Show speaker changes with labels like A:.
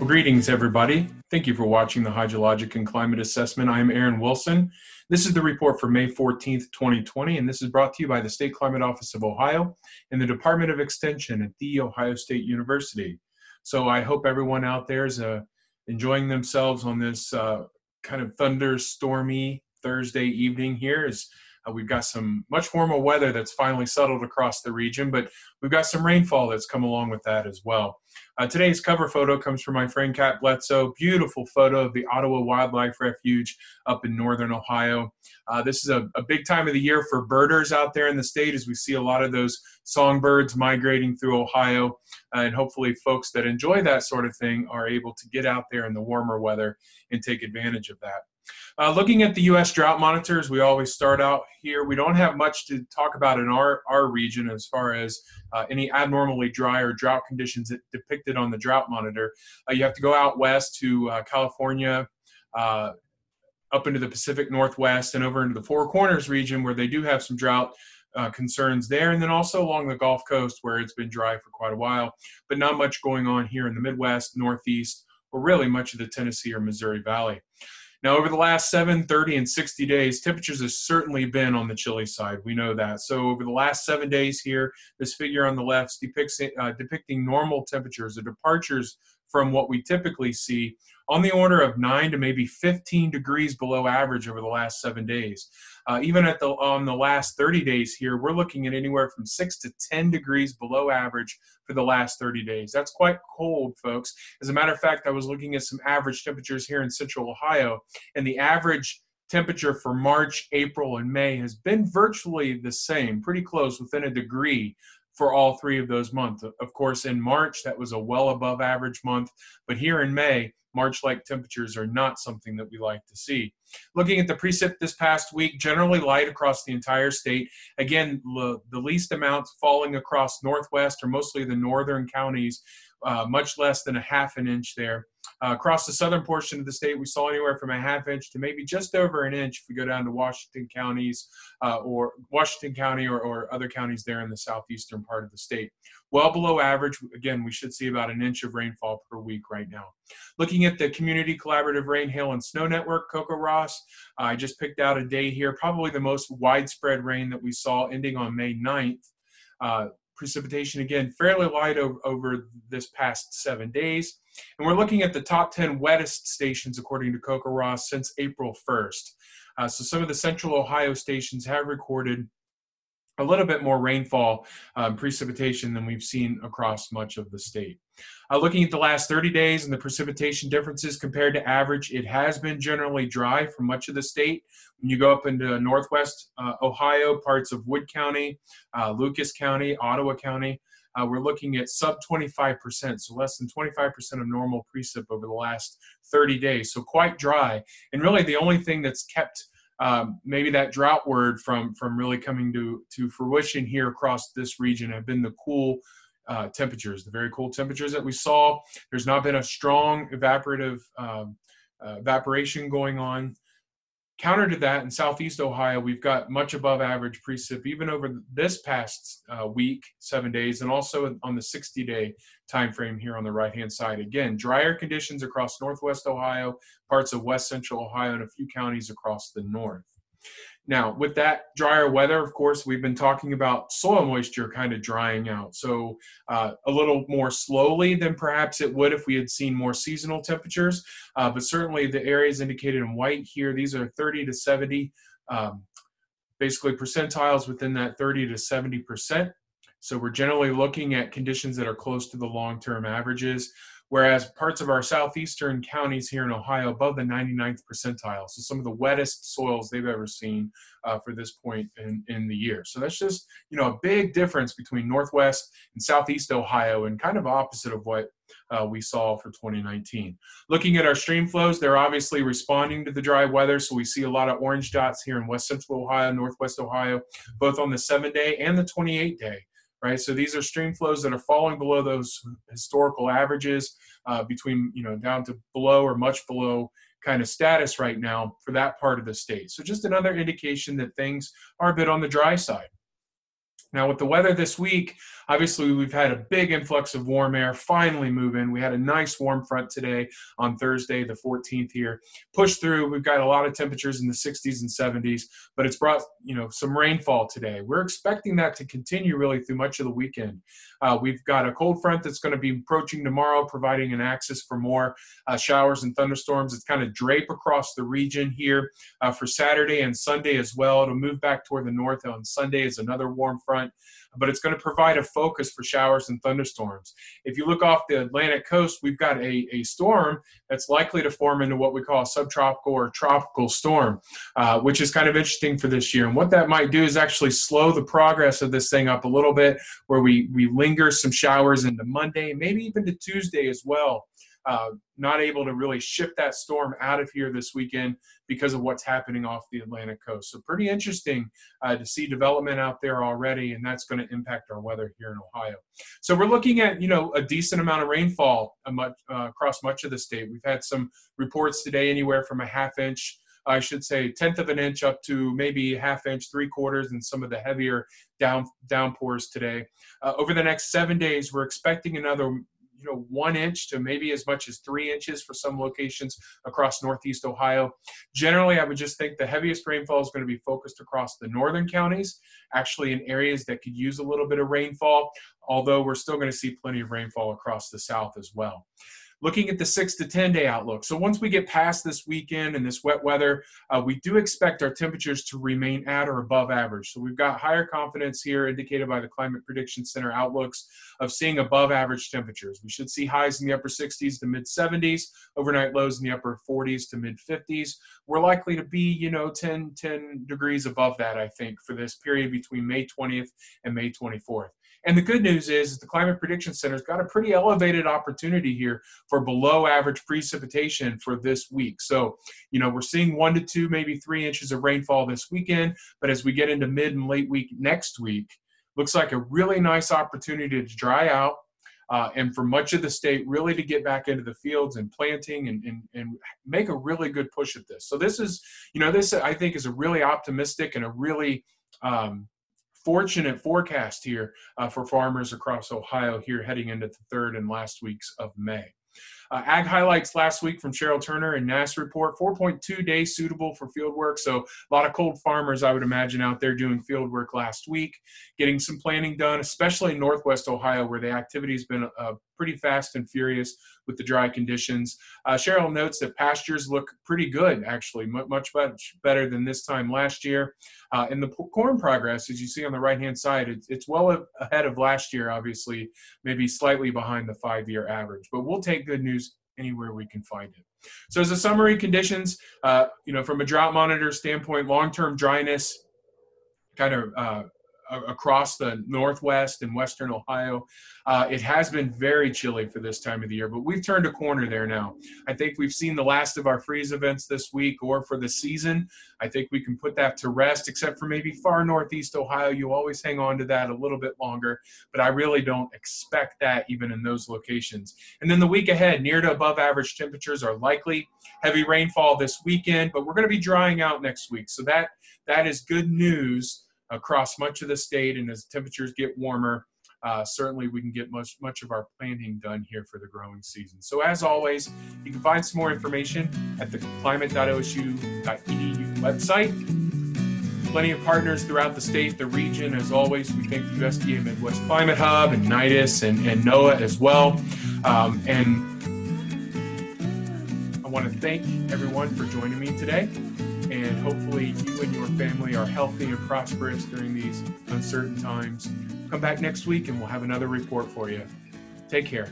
A: Well, greetings, everybody. Thank you for watching the Hydrologic and Climate Assessment. I'm Aaron Wilson. This is the report for May 14th, 2020, and this is brought to you by the State Climate Office of Ohio and the Department of Extension at The Ohio State University. So I hope everyone out there is uh, enjoying themselves on this uh, kind of thunderstormy Thursday evening here as uh, we've got some much warmer weather that's finally settled across the region, but we've got some rainfall that's come along with that as well. Uh, today's cover photo comes from my friend Kat Bledsoe. Beautiful photo of the Ottawa Wildlife Refuge up in northern Ohio. Uh, this is a, a, big time of the year for birders out there in the state as we see a lot of those songbirds migrating through Ohio. Uh, and hopefully, folks that enjoy that sort of thing are able to get out there in the warmer weather and take advantage of that. Uh, looking at the U.S. drought monitors, we always start out here. We don't have much to talk about in our, our region as far as uh, any abnormally dry or drought conditions depicted on the drought monitor. Uh, you have to go out west to uh, California, uh, up into the Pacific Northwest, and over into the Four Corners region where they do have some drought uh, concerns there, and then also along the Gulf Coast where it's been dry for quite a while, but not much going on here in the Midwest, Northeast, or really much of the Tennessee or Missouri Valley. Now, over the last 7, 30, and 60 days, temperatures have certainly been on the chilly side. We know that. So, over the last seven days here, this figure on the left depicts uh, depicting normal temperatures, the departures from what we typically see on the order of 9 to maybe 15 degrees below average over the last seven days. Uh, even at the on the last 30 days here, we're looking at anywhere from 6 to 10 degrees below average for the last 30 days. That's quite cold, folks. As a matter of fact, I was looking at some average temperatures here in central Ohio, and the average temperature for March, April, and May has been virtually the same, pretty close, within a degree for all three of those months. Of course, in March, that was a well above average month, but here in May, March like temperatures are not something that we like to see. Looking at the precip this past week, generally light across the entire state. Again, the least amounts falling across northwest or mostly the northern counties, uh, much less than a half an inch there. Uh, across the southern portion of the state, we saw anywhere from a half inch to maybe just over an inch if we go down to Washington counties uh, or Washington County or, or other counties there in the southeastern part of the state. Well below average. Again, we should see about an inch of rainfall per week right now. Looking at the Community Collaborative Rain, Hail, and Snow Network, CoCoRaHS, uh, I just picked out a day here, probably the most widespread rain that we saw ending on May 9th. Uh, precipitation again fairly light over, over, this past seven days. And we're looking at the top 10 wettest stations according to CoCoRaHS since april 1st uh, so some of the central ohio stations have recorded a little bit more rainfall um, precipitation than we've seen across much of the state. Uh, looking at the last 30 days and the precipitation differences compared to average, it has been generally dry for much of the state. When you go up into northwest uh, Ohio, parts of Wood County, uh, Lucas County, Ottawa County, uh, we're looking at sub 25%, so less than 25% of normal precip over the last 30 days. So quite dry. And really, the only thing that's kept um, maybe that drought word from from really coming to to fruition here across this region have been the cool uh, temperatures, the very cool temperatures that we saw. There's not been a strong evaporative um, uh, evaporation going on. Counter to that, in southeast Ohio, we've got much above average precip even over this past uh, week, seven days, and also on the 60 day time frame here on the right hand side. Again, drier conditions across northwest Ohio, parts of west central Ohio, and a few counties across the north. Now, with that drier weather, of course, we've been talking about soil moisture kind of drying out. So, uh, a little more slowly than perhaps it would if we had seen more seasonal temperatures. Uh, but certainly, the areas indicated in white here, these are 30 to 70, um, basically percentiles within that 30 to 70 percent. So, we're generally looking at conditions that are close to the long term averages whereas parts of our southeastern counties here in Ohio above the 99th percentile. So some of the wettest soils they've ever seen uh, for this point in, in the year. So that's just, you know, a big difference between Northwest and Southeast Ohio and kind of opposite of what uh, we saw for 2019. Looking at our stream flows, they're obviously responding to the dry weather. So we see a lot of orange dots here in West Central Ohio, Northwest Ohio, both on the seven day and the 28 day right? So these are stream flows that are falling below those historical averages, uh, between you know down to below or much below kind of status right now for that part of the state. So just another indication that things are a bit on the dry side. Now, with the weather this week, obviously we've had a big influx of warm air finally move in. We had a nice warm front today on Thursday, the 14th here. Push through. We've got a lot of temperatures in the 60s and 70s, but it's brought you know some rainfall today. We're expecting that to continue really through much of the weekend. Uh, we've got a cold front that's going to be approaching tomorrow, providing an axis for more uh, showers and thunderstorms. It's kind of drape across the region here uh, for Saturday and Sunday as well. It'll move back toward the north on Sunday is another warm front, but it's going to provide a focus for showers and thunderstorms. If you look off the Atlantic coast, we've got a, a storm that's likely to form into what we call a subtropical or tropical storm, uh, which is kind of interesting for this year. And what that might do is actually slow the progress of this thing up a little bit, where we, we linger some showers into Monday, maybe even to Tuesday as well uh, not able to really shift that storm out of here this weekend because of what's happening off the Atlantic coast. So pretty interesting uh, to see development out there already, and that's going to impact our weather here in Ohio. So we're looking at you know a decent amount of rainfall much, uh, across much of the state. We've had some reports today anywhere from a half inch. I should say tenth of an inch up to maybe half inch, three quarters, and some of the heavier down downpours today. Uh, over the next seven days, we're expecting another you know one inch to maybe as much as three inches for some locations across northeast ohio. Generally i would just think the heaviest rainfall is going to be focused across the northern counties actually in areas that could use a little bit of rainfall although we're still going to see plenty of rainfall across the south as well looking at the six to 10 day outlook. So once we get past this weekend and this wet weather, uh, we do expect our temperatures to remain at or above average. So we've got higher confidence here indicated by the Climate Prediction Center outlooks of seeing above average temperatures. We should see highs in the upper 60s to mid 70s, overnight lows in the upper 40s to mid 50s. We're likely to be, you know, 10, 10 degrees above that, I think, for this period between May 20th and May 24th. And the good news is, is the Climate Prediction Center's got a pretty elevated opportunity here for below average precipitation for this week. So, you know, we're seeing one to two, maybe three inches of rainfall this weekend. But as we get into mid and late week next week, looks like a really nice opportunity to dry out. Uh, and for much of the state, really to get back into the fields and planting and, and, and make a really good push at this. So this is, you know, this I think is a really optimistic and a really um, fortunate forecast here uh, for farmers across Ohio here heading into the third and last weeks of May. Uh, ag highlights last week from Cheryl Turner and NASS report 4.2 days suitable for field work. So, a lot of cold farmers, I would imagine, out there doing field work last week, getting some planning done, especially in Northwest Ohio, where the activity has been uh, pretty fast and furious with the dry conditions. Uh, Cheryl notes that pastures look pretty good, actually, much, much better than this time last year. Uh, and the corn progress, as you see on the right hand side, it's, it's well ahead of last year, obviously, maybe slightly behind the five year average. But we'll take good news anywhere we can find it. So, as a summary, conditions, uh, you know, from a drought monitor standpoint, long term dryness kind of uh, across the northwest and western Ohio. Uh, it has been very chilly for this time of the year, but we've turned a corner there now. I think we've seen the last of our freeze events this week or for the season. I think we can put that to rest, except for maybe far northeast Ohio. You always hang on to that a little bit longer, but I really don't expect that even in those locations. And then the week ahead, near to above average temperatures are likely. Heavy rainfall this weekend, but we're going to be drying out next week. So that that is good news across much of the state. And as temperatures get warmer, uh, certainly we can get much much of our planting done here for the growing season. So as always, you can find some more information at the climate.osu.edu website. Plenty of partners throughout the state, the region. As always, we thank the USDA Midwest Climate Hub and NIDIS and, and NOAA as well. Um, and I want to thank everyone for joining me today and hopefully you and your family are healthy and prosperous during these uncertain times. Come back next week and we'll have another report for you. Take care.